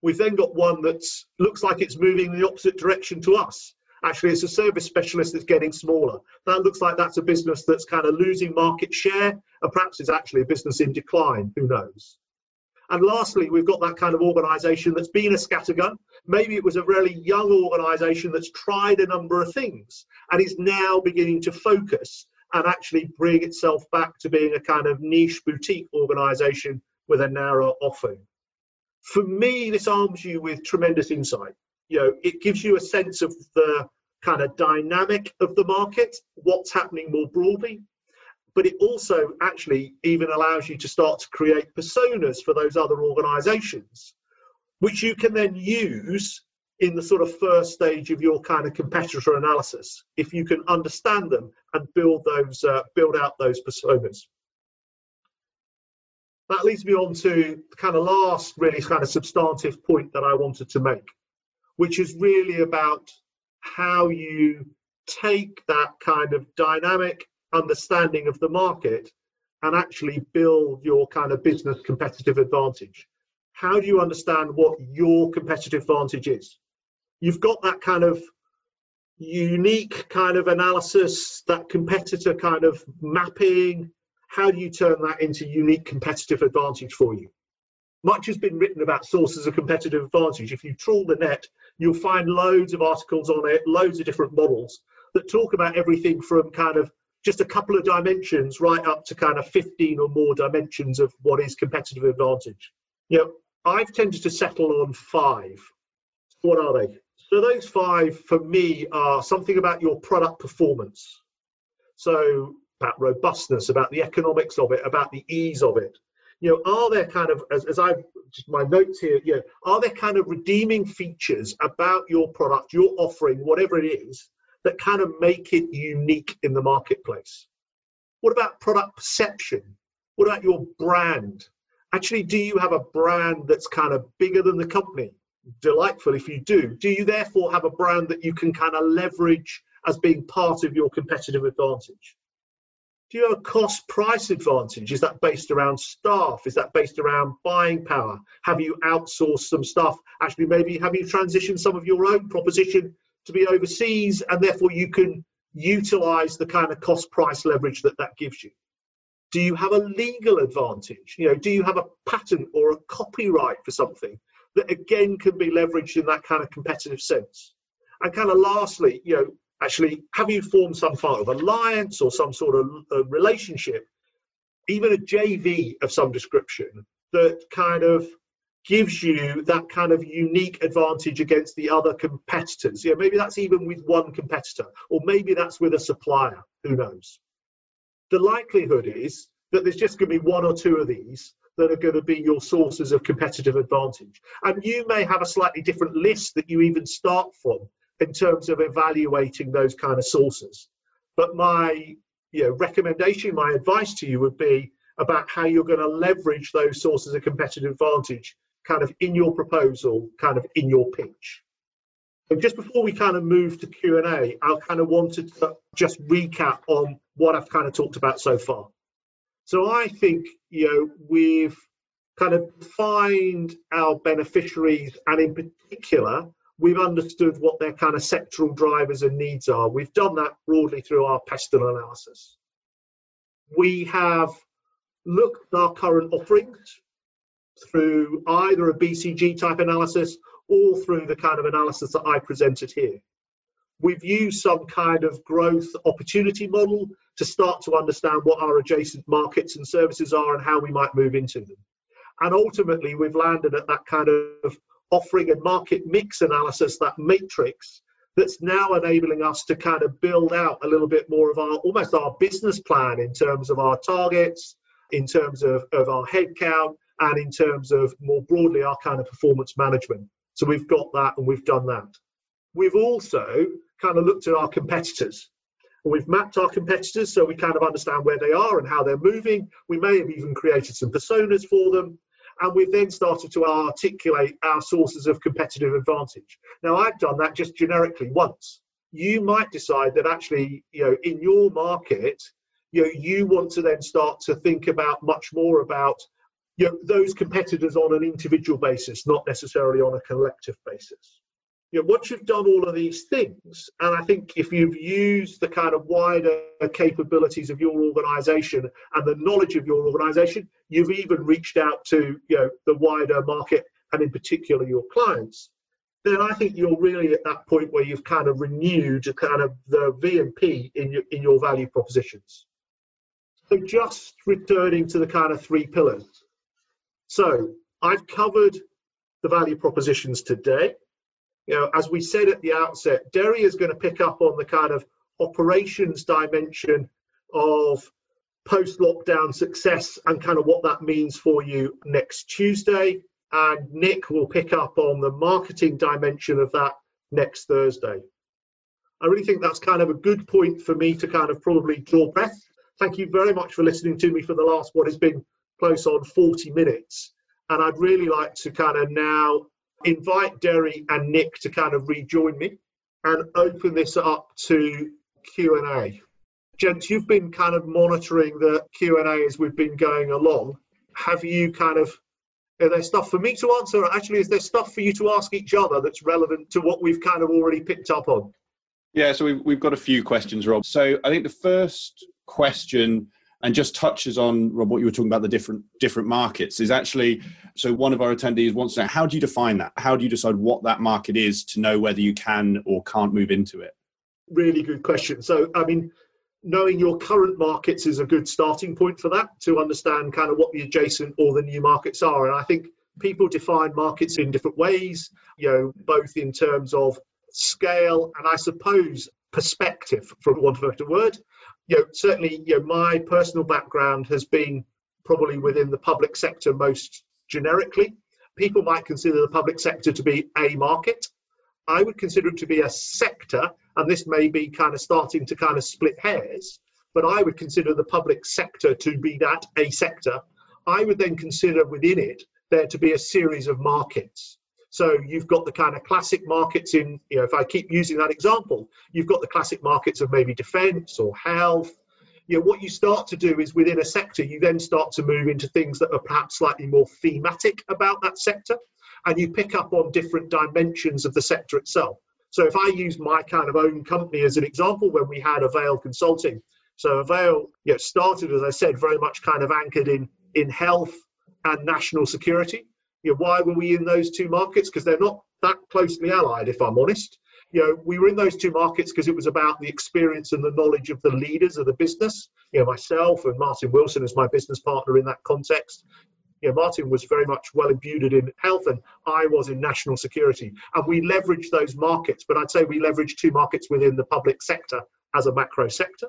We've then got one that looks like it's moving in the opposite direction to us. Actually, it's a service specialist that's getting smaller. That looks like that's a business that's kind of losing market share, and perhaps it's actually a business in decline. Who knows? And lastly, we've got that kind of organization that's been a scattergun. Maybe it was a really young organization that's tried a number of things and is now beginning to focus and actually bring itself back to being a kind of niche boutique organization with a narrow offering for me, this arms you with tremendous insight. You know, it gives you a sense of the kind of dynamic of the market, what's happening more broadly, but it also actually even allows you to start to create personas for those other organizations, which you can then use in the sort of first stage of your kind of competitor analysis if you can understand them and build those uh, build out those personas. That leads me on to the kind of last really kind of substantive point that I wanted to make, which is really about how you take that kind of dynamic understanding of the market and actually build your kind of business competitive advantage. How do you understand what your competitive advantage is? You've got that kind of unique kind of analysis, that competitor kind of mapping, how do you turn that into unique competitive advantage for you? Much has been written about sources of competitive advantage. If you trawl the net, you'll find loads of articles on it, loads of different models that talk about everything from kind of just a couple of dimensions right up to kind of 15 or more dimensions of what is competitive advantage. You know, I've tended to settle on five. What are they? So those five for me are something about your product performance. So about robustness, about the economics of it, about the ease of it. You know, are there kind of, as, as I've just my notes here, you know, are there kind of redeeming features about your product, your offering, whatever it is, that kind of make it unique in the marketplace? What about product perception? What about your brand? Actually, do you have a brand that's kind of bigger than the company? Delightful if you do. Do you therefore have a brand that you can kind of leverage as being part of your competitive advantage? do you have a cost price advantage? Is that based around staff? Is that based around buying power? Have you outsourced some stuff? Actually, maybe have you transitioned some of your own proposition to be overseas and therefore you can utilize the kind of cost price leverage that that gives you? Do you have a legal advantage? You know, do you have a patent or a copyright for something that again can be leveraged in that kind of competitive sense? And kind of lastly, you know, actually have you formed some sort of alliance or some sort of uh, relationship even a jv of some description that kind of gives you that kind of unique advantage against the other competitors. Yeah maybe that's even with one competitor or maybe that's with a supplier. Who knows? The likelihood is that there's just going to be one or two of these that are going to be your sources of competitive advantage. And you may have a slightly different list that you even start from in terms of evaluating those kind of sources. But my you know, recommendation, my advice to you would be about how you're going to leverage those sources of competitive advantage kind of in your proposal, kind of in your pitch. And just before we kind of move to Q&A, I kind of wanted to just recap on what I've kind of talked about so far. So I think, you know, we've kind of defined our beneficiaries and in particular, we've understood what their kind of sectoral drivers and needs are. We've done that broadly through our pestle analysis. We have looked at our current offerings through either a BCG type analysis or through the kind of analysis that I presented here. We've used some kind of growth opportunity model to start to understand what our adjacent markets and services are and how we might move into them. And ultimately, we've landed at that kind of offering and market mix analysis, that matrix that's now enabling us to kind of build out a little bit more of our almost our business plan in terms of our targets, in terms of, of our headcount, and in terms of more broadly our kind of performance management. So we've got that and we've done that. We've also kind of looked at our competitors. We've mapped our competitors so we kind of understand where they are and how they're moving. We may have even created some personas for them. And we've then started to articulate our sources of competitive advantage. Now, I've done that just generically once. You might decide that actually, you know, in your market, you know, you want to then start to think about much more about you know, those competitors on an individual basis, not necessarily on a collective basis. You know, once you've done all of these things, and I think if you've used the kind of wider capabilities of your organization and the knowledge of your organization, you've even reached out to you know the wider market and in particular your clients, then I think you're really at that point where you've kind of renewed kind of the VMP in your in your value propositions. So just returning to the kind of three pillars. So I've covered the value propositions today. You know, as we said at the outset, Derry is going to pick up on the kind of operations dimension of post lockdown success and kind of what that means for you next Tuesday. And Nick will pick up on the marketing dimension of that next Thursday. I really think that's kind of a good point for me to kind of probably draw breath. Thank you very much for listening to me for the last what has been close on 40 minutes. And I'd really like to kind of now invite Derry and Nick to kind of rejoin me and open this up to Q&A. Gents, you've been kind of monitoring the Q&A as we've been going along. Have you kind of are there stuff for me to answer? Actually, is there stuff for you to ask each other that's relevant to what we've kind of already picked up on? Yeah, so we've, we've got a few questions, Rob. So I think the first question and just touches on Rob what you were talking about the different different markets is actually so one of our attendees wants to know how do you define that? How do you decide what that market is to know whether you can or can't move into it? Really good question. So i mean knowing your current markets is a good starting point for that to understand kind of what the adjacent or the new markets are. And i think people define markets in different ways you know both in terms of scale and i suppose perspective for want of a better word you know, certainly, you know, my personal background has been probably within the public sector most generically. People might consider the public sector to be a market. I would consider it to be a sector, and this may be kind of starting to kind of split hairs, but I would consider the public sector to be that a sector. I would then consider within it there to be a series of markets. So you've got the kind of classic markets in, you know, if I keep using that example, you've got the classic markets of maybe defense or health. You know, what you start to do is within a sector, you then start to move into things that are perhaps slightly more thematic about that sector, and you pick up on different dimensions of the sector itself. So if I use my kind of own company as an example, when we had Avail Consulting, so Avail you know, started, as I said, very much kind of anchored in in health and national security you know, why were we in those two markets? Because they're not that closely allied, if I'm honest. You know, we were in those two markets because it was about the experience and the knowledge of the leaders of the business. You know, myself and Martin Wilson as my business partner in that context. You know, Martin was very much well imbued in health, and I was in national security. And we leveraged those markets, but I'd say we leveraged two markets within the public sector as a macro sector.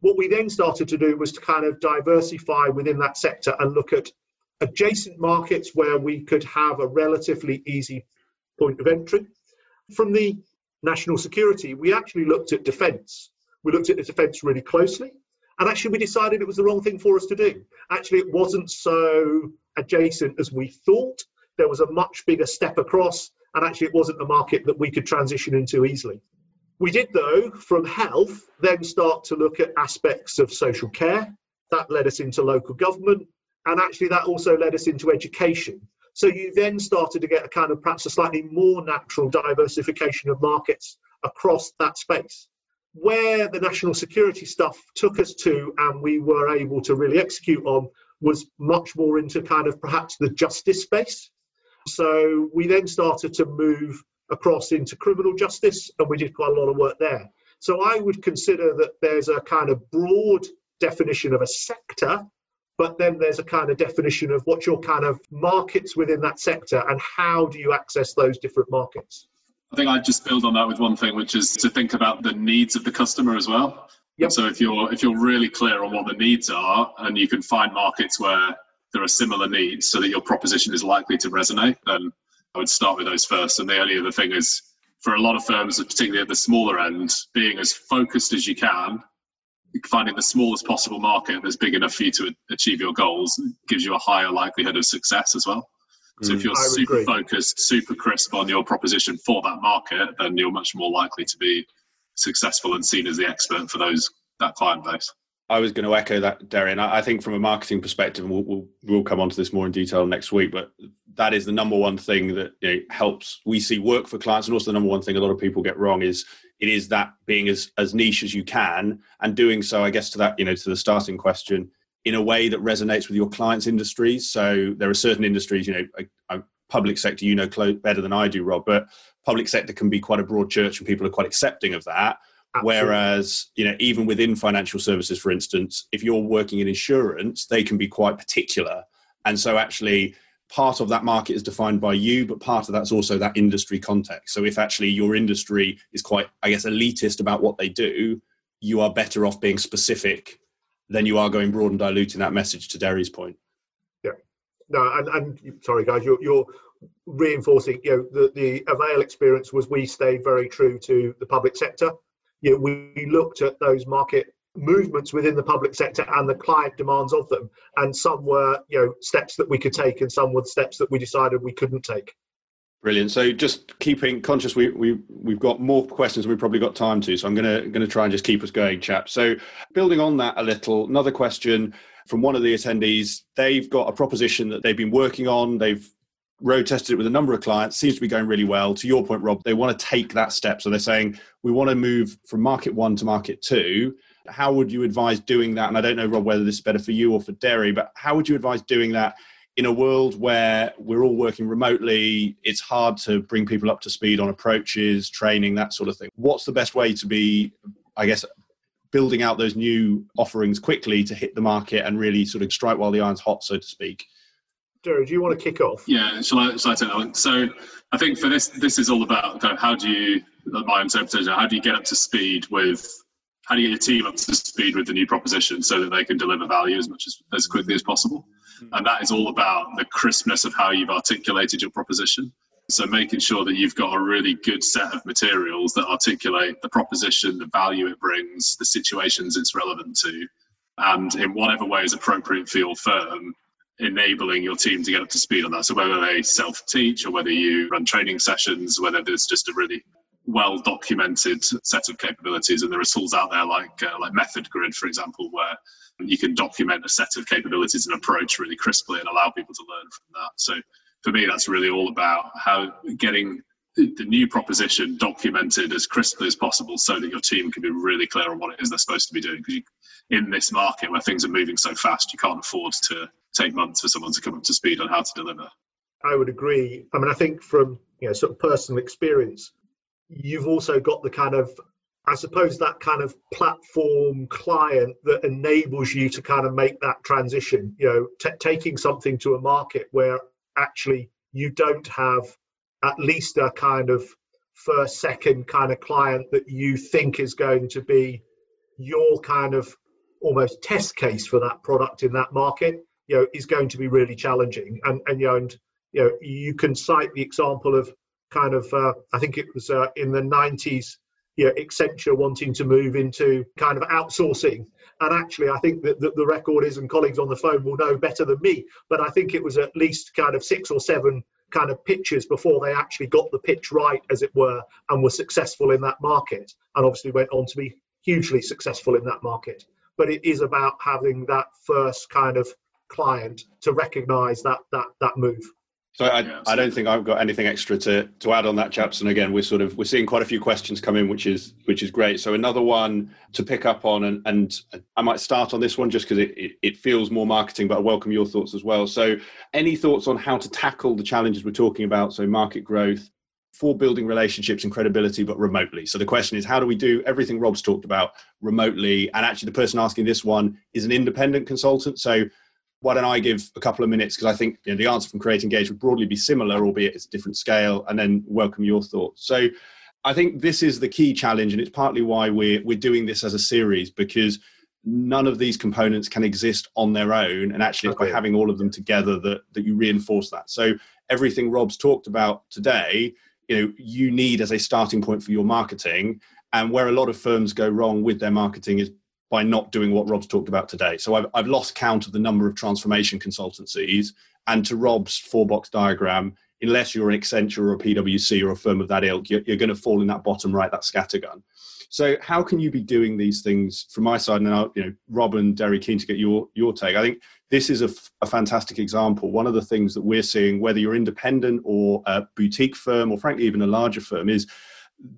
What we then started to do was to kind of diversify within that sector and look at adjacent markets where we could have a relatively easy point of entry. From the national security, we actually looked at defence. We looked at the defence really closely. And actually, we decided it was the wrong thing for us to do. Actually, it wasn't so adjacent as we thought. There was a much bigger step across, and actually, it wasn't a market that we could transition into easily. We did, though, from health, then start to look at aspects of social care. That led us into local government, and actually, that also led us into education. So you then started to get a kind of perhaps a slightly more natural diversification of markets across that space where the national security stuff took us to and we were able to really execute on was much more into kind of perhaps the justice space. So we then started to move across into criminal justice and we did quite a lot of work there. So I would consider that there's a kind of broad definition of a sector, but then there's a kind of definition of what your kind of markets within that sector and how do you access those different markets. I think I'd just build on that with one thing, which is to think about the needs of the customer as well. Yep. So if you're if you're really clear on what the needs are, and you can find markets where there are similar needs, so that your proposition is likely to resonate, then I would start with those first. And the only other thing is, for a lot of firms, particularly at the smaller end, being as focused as you can, finding the smallest possible market that's big enough for you to achieve your goals gives you a higher likelihood of success as well. So if mm. you're super focused, super crisp on your proposition for that market, then you're much more likely to be successful and seen as the expert for those that client base. I was going to echo that, Darian. I think from a marketing perspective, and we'll, we'll, we'll come on to this more in detail next week, but that is the number one thing that you know, helps we see work for clients. And also the number one thing a lot of people get wrong is it is that being as, as niche as you can and doing so, I guess, to that, you know, to the starting question, in a way that resonates with your clients' industries. So there are certain industries, you know, a, a public sector, you know, better than I do, Rob, but public sector can be quite a broad church and people are quite accepting of that. Absolutely. Whereas, you know, even within financial services, for instance, if you're working in insurance, they can be quite particular. And so actually, part of that market is defined by you, but part of that's also that industry context. So if actually your industry is quite, I guess, elitist about what they do, you are better off being specific than you are going broad and diluting that message to Derry's point. Yeah. No, and, and sorry guys, you're, you're reinforcing, you know, the, the Avail experience was we stayed very true to the public sector. You know, we looked at those market movements within the public sector and the client demands of them. And some were, you know, steps that we could take and some were steps that we decided we couldn't take. Brilliant. So just keeping conscious, we we we've got more questions than we've probably got time to. So I'm gonna gonna try and just keep us going, chap. So building on that a little, another question from one of the attendees. They've got a proposition that they've been working on. They've road tested it with a number of clients. Seems to be going really well. To your point, Rob, they want to take that step. So they're saying we want to move from market one to market two. How would you advise doing that? And I don't know, Rob, whether this is better for you or for Derry, but how would you advise doing that in a world where we're all working remotely, it's hard to bring people up to speed on approaches, training, that sort of thing. What's the best way to be, I guess, building out those new offerings quickly to hit the market and really sort of strike while the iron's hot, so to speak? Derry, do you want to kick off? Yeah, shall I, shall I take that one? So I think for this, this is all about kind of how do you, my interpretation, how do you get up to speed with, how do you get your team up to speed with the new proposition so that they can deliver value as much as, as quickly as possible? Hmm. And that is all about the crispness of how you've articulated your proposition. So making sure that you've got a really good set of materials that articulate the proposition, the value it brings, the situations it's relevant to, and in whatever way is appropriate for your firm, enabling your team to get up to speed on that. So whether they self-teach or whether you run training sessions, whether there's just a really well documented set of capabilities, and there are tools out there like uh, like Method Grid, for example, where you can document a set of capabilities and approach really crisply and allow people to learn from that. So for me, that's really all about how getting the new proposition documented as crisply as possible so that your team can be really clear on what it is they're supposed to be doing. Because in this market where things are moving so fast, you can't afford to take months for someone to come up to speed on how to deliver. I would agree. I mean, I think from you know sort of personal experience, you've also got the kind of I suppose that kind of platform client that enables you to kind of make that transition, you know, t- taking something to a market where actually you don't have at least a kind of first, second kind of client that you think is going to be your kind of almost test case for that product in that market, you know, is going to be really challenging. And, and you know, and, you know, you can cite the example of kind of, uh, I think it was uh, in the 90s you know, Accenture wanting to move into kind of outsourcing. And actually, I think that the record is, and colleagues on the phone will know better than me, but I think it was at least kind of six or seven kind of pitches before they actually got the pitch right, as it were, and were successful in that market. And obviously went on to be hugely successful in that market. But it is about having that first kind of client to recognize that that that move. So I, yeah, I don't think I've got anything extra to, to add on that, chaps. And again, we're sort of we're seeing quite a few questions come in, which is which is great. So another one to pick up on, and, and I might start on this one just because it, it, it feels more marketing, but I welcome your thoughts as well. So any thoughts on how to tackle the challenges we're talking about? So market growth, for building relationships and credibility, but remotely. So the question is, how do we do everything Rob's talked about remotely? And actually, the person asking this one is an independent consultant. So why don't I give a couple of minutes because I think you know, the answer from Create Engage would broadly be similar, albeit it's a different scale, and then welcome your thoughts. So I think this is the key challenge, and it's partly why we're we're doing this as a series because none of these components can exist on their own, and actually okay. it's by having all of them together that that you reinforce that. So everything Rob's talked about today, you know, you need as a starting point for your marketing. And where a lot of firms go wrong with their marketing is by not doing what Rob's talked about today. So I've, I've lost count of the number of transformation consultancies. And to Rob's four box diagram, unless you're an Accenture or a PwC or a firm of that ilk, you're, you're going to fall in that bottom right, that scattergun. So how can you be doing these things from my side? And I'll, you know, Rob and Derry, keen to get your your take. I think this is a, f- a fantastic example. One of the things that we're seeing, whether you're independent or a boutique firm, or frankly even a larger firm, is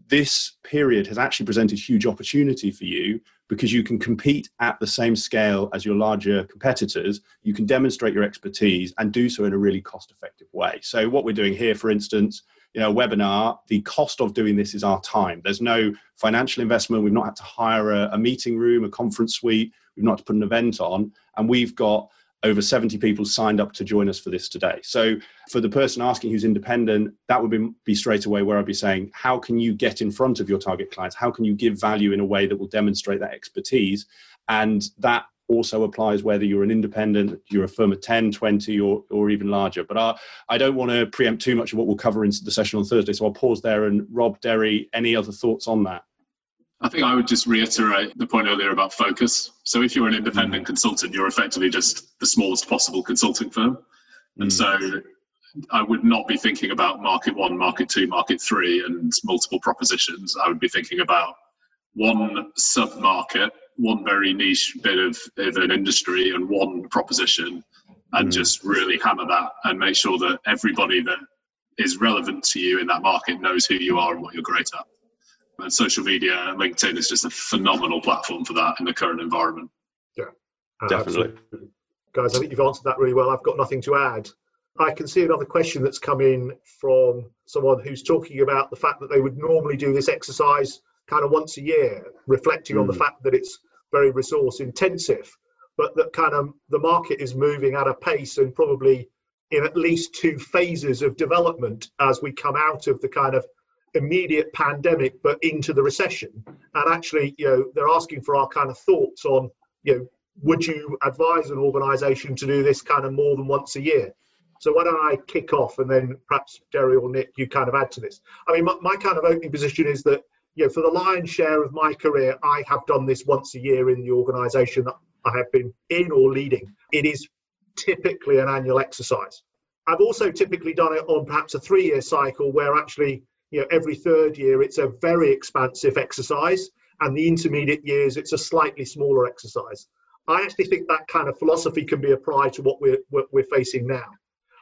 this period has actually presented huge opportunity for you because you can compete at the same scale as your larger competitors. You can demonstrate your expertise and do so in a really cost effective way. So, what we're doing here, for instance, you know, webinar, the cost of doing this is our time. There's no financial investment. We've not had to hire a, a meeting room, a conference suite. We've not had to put an event on. And we've got over 70 people signed up to join us for this today. So for the person asking who's independent, that would be, be, straight away where I'd be saying, how can you get in front of your target clients? How can you give value in a way that will demonstrate that expertise? And that also applies whether you're an independent, you're a firm of 10, 20, or, or even larger. But uh, I don't want to preempt too much of what we'll cover in the session on Thursday. So I'll pause there. And Rob, Derry, any other thoughts on that? I think I would just reiterate the point earlier about focus. So if you're an independent mm. consultant, you're effectively just the smallest possible consulting firm. And mm. so I would not be thinking about market one, market two, market three, and multiple propositions. I would be thinking about one sub market, one very niche bit of, of an industry, and one proposition, and mm. just really hammer that and make sure that everybody that is relevant to you in that market knows who you are and what you're great at and social media and LinkedIn is just a phenomenal platform for that in the current environment. Yeah, definitely. Absolutely. Guys, I think you've answered that really well. I've got nothing to add. I can see another question that's come in from someone who's talking about the fact that they would normally do this exercise kind of once a year, reflecting mm. on the hmm. fact that it's very resource intensive, but that kind of the market is moving at a pace and probably in at least two phases of development as we come out of the kind of immediate pandemic but into the recession. And actually you know they're asking for our kind of thoughts on you know would you advise an organization to do this kind of more than once a year? So why don't i kick off and then perhaps Derry or nick you kind of add to this. I mean my, my kind of opening position is that you know for the lion's share of my career i have done this once a year in the organization that i have been in or leading. It is typically an annual exercise. I've also typically done it on perhaps a three year cycle where actually you know every third year it's a very expansive exercise and the intermediate years it's a slightly smaller exercise. I actually think that kind of philosophy can be applied to what we're what we're facing now.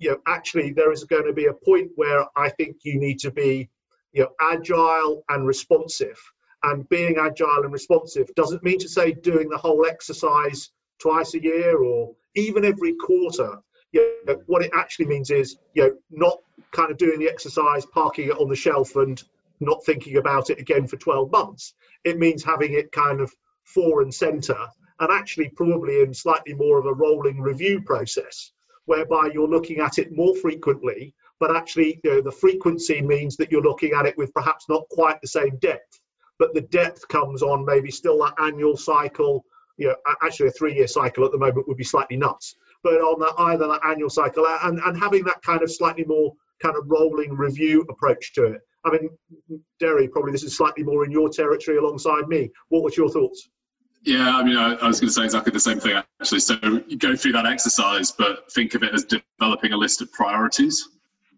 You know actually there is going to be a point where i think you need to be you know agile and responsive. And being agile and responsive doesn't mean to say doing the whole exercise twice a year or even every quarter. You know, what it actually means is you know not kind of doing the exercise, parking it on the shelf, and not thinking about it again for 12 months. It means having it kind of fore and centre, and actually probably in slightly more of a rolling review process, whereby you're looking at it more frequently. But actually, you know, the frequency means that you're looking at it with perhaps not quite the same depth, but the depth comes on maybe still that annual cycle. You know, actually, a three-year cycle at the moment would be slightly nuts but on the, either that annual cycle and, and having that kind of slightly more kind of rolling review approach to it. I mean, Derry, probably this is slightly more in your territory alongside me. What was your thoughts? Yeah, I mean, I, I was going to say exactly the same thing actually. So you go through that exercise, but think of it as developing a list of priorities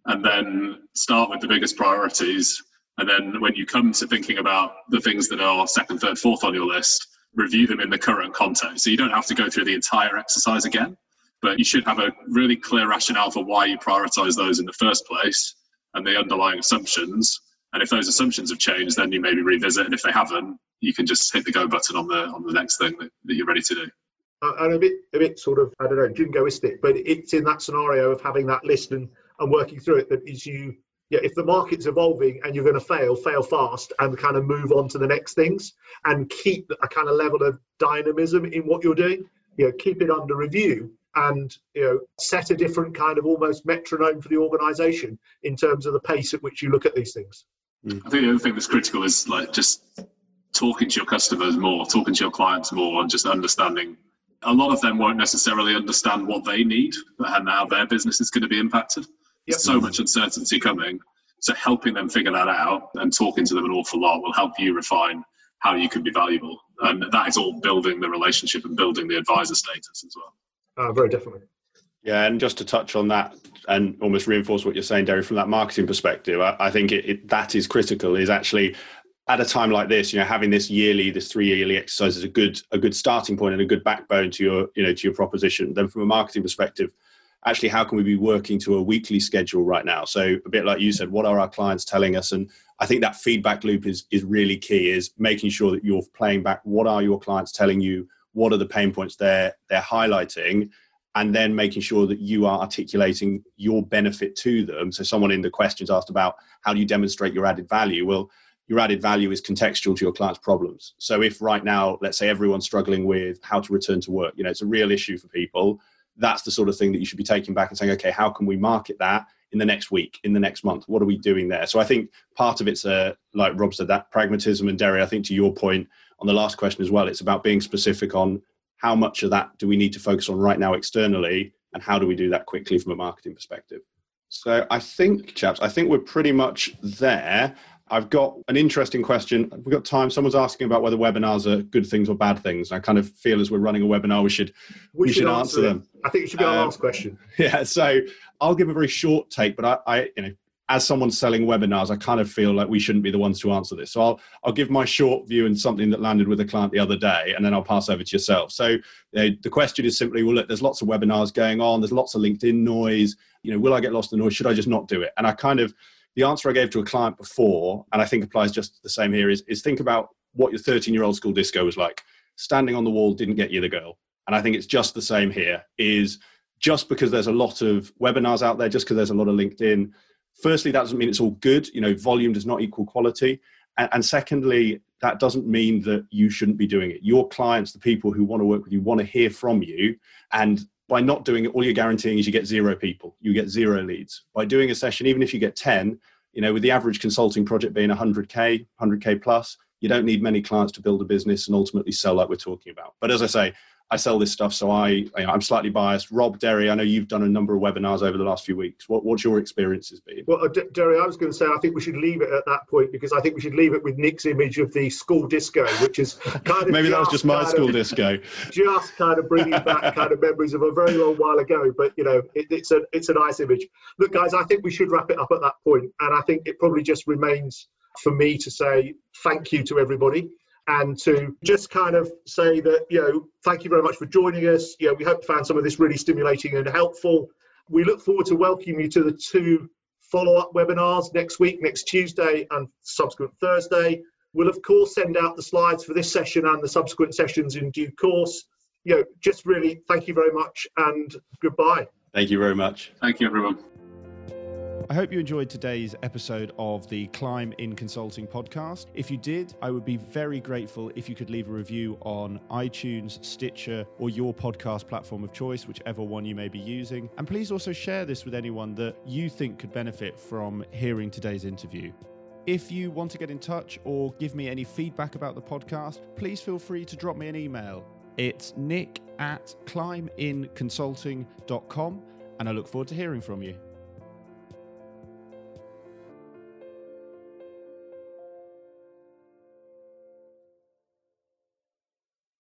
and then start with the biggest priorities. And then when you come to thinking about the things that are second, third, fourth on your list, review them in the current context. So you don't have to go through the entire exercise again, but you should have a really clear rationale for why you prioritize those in the first place and the underlying assumptions. And if those assumptions have changed, then you maybe revisit. And if they haven't, you can just hit the go button on the on the next thing that, that you're ready to do. Uh, and a bit, a bit sort of, I don't know, jingoistic, but it's in that scenario of having that list and, and working through it that is you, yeah, if the market's evolving and you're going to fail, fail fast and kind of move on to the next things and keep a kind of level of dynamism in what you're doing. You know, keep it under review and you know set a different kind of almost metronome for the organization in terms of the pace at which you look at these things. Mm. I think the other thing that's critical is like just talking to your customers more talking to your clients more and just understanding. A lot of them won't necessarily understand what they need and how their business is going to be impacted. Yep. so much uncertainty coming. So helping them figure that out and talking to them an awful lot will help you refine how you can be valuable. And that is all building the relationship and building the advisor status as well uh, very definitely. Yeah, and just to touch on that and almost reinforce what you're saying, Derry, from that marketing perspective, I, I think it, it, that is critical. Is actually at a time like this, you know, having this yearly, this three yearly exercise is a good a good starting point and a good backbone to your you know to your proposition. Then from a marketing perspective, actually, how can we be working to a weekly schedule right now? So a bit like you said, what are our clients telling us? And I think that feedback loop is is really key. Is making sure that you're playing back what are your clients telling you what are the pain points they're they're highlighting and then making sure that you are articulating your benefit to them. So someone in the questions asked about how do you demonstrate your added value? Well your added value is contextual to your client's problems. So if right now let's say everyone's struggling with how to return to work you know it's a real issue for people that's the sort of thing that you should be taking back and saying okay how can we market that in the next week in the next month? What are we doing there? So i think part of it's uh, like rob said that pragmatism. And derry i think to your point on the last question as well, it's about being specific on how much of that do we need to focus on right now externally and how do we do that quickly from a marketing perspective. So I think, chaps, I think we're pretty much there. I've got an interesting question. We've got time. Someone's asking about whether webinars are good things or bad things. I kind of feel as we're running a webinar, we should we, we should, answer, answer them. I think it should be our um, last question. [LAUGHS] Yeah. So I'll give a very short take, but I, I, you know, as someone selling webinars, I kind of feel like we shouldn't be the ones to answer this. So I'll I'll give my short view and something that landed with a client the other day, and then I'll pass over to yourself. So the question is simply, well, look, there's lots of webinars going on. There's lots of LinkedIn noise. You know, will I get lost in the noise? Should I just not do it? And I kind of the answer I gave to a client before, and I think applies just the same here, is is think about what your 13 year old school disco was like. Standing on the wall didn't get you the girl, and I think it's just the same here. Is just because there's a lot of webinars out there, just because there's a lot of LinkedIn firstly, that doesn't mean it's all good. You know, volume does not equal quality. And, and, secondly, that doesn't mean that you shouldn't be doing it. Your clients, the people who want to work with you, want to hear from you. And by not doing it, all you're guaranteeing is you get zero people, you get zero leads. By doing a session, even if you get 10, you know, with the average consulting project being 100K, 100K plus, you don't need many clients to build a business and ultimately sell like we're talking about. But as I say, I sell this stuff, so I you know, I'm slightly biased. Rob Derry, I know you've done a number of webinars over the last few weeks. What, what's your experiences been? Well, uh, D- Derry, I was going to say I think we should leave it at that point because I think we should leave it with Nick's image of the school disco, which is kind of [LAUGHS] maybe that was just my school of, disco, [LAUGHS] just kind of bringing back kind of memories of a very long while ago. But you know, it, it's a it's a nice image. Look, guys, I think we should wrap it up at that point, and I think it probably just remains for me to say thank you to everybody and to just kind of say that, you know, thank you very much for joining us. You know, we hope you found some of this really stimulating and helpful. We look forward to welcoming you to the two follow up webinars next week, next Tuesday and subsequent Thursday. We'll, of course, send out the slides for this session and the subsequent sessions in due course. You know, just really thank you very much and goodbye. Thank you very much. Thank you, everyone. I hope you enjoyed today's episode of the Climb in Consulting podcast. If you did, I would be very grateful if you could leave a review on iTunes, Stitcher, or your podcast platform of choice, whichever one you may be using. And please also share this with anyone that you think could benefit from hearing today's interview. If you want to get in touch or give me any feedback about the podcast, please feel free to drop me an email. It's nick at climbinconsulting.com, and I look forward to hearing from you.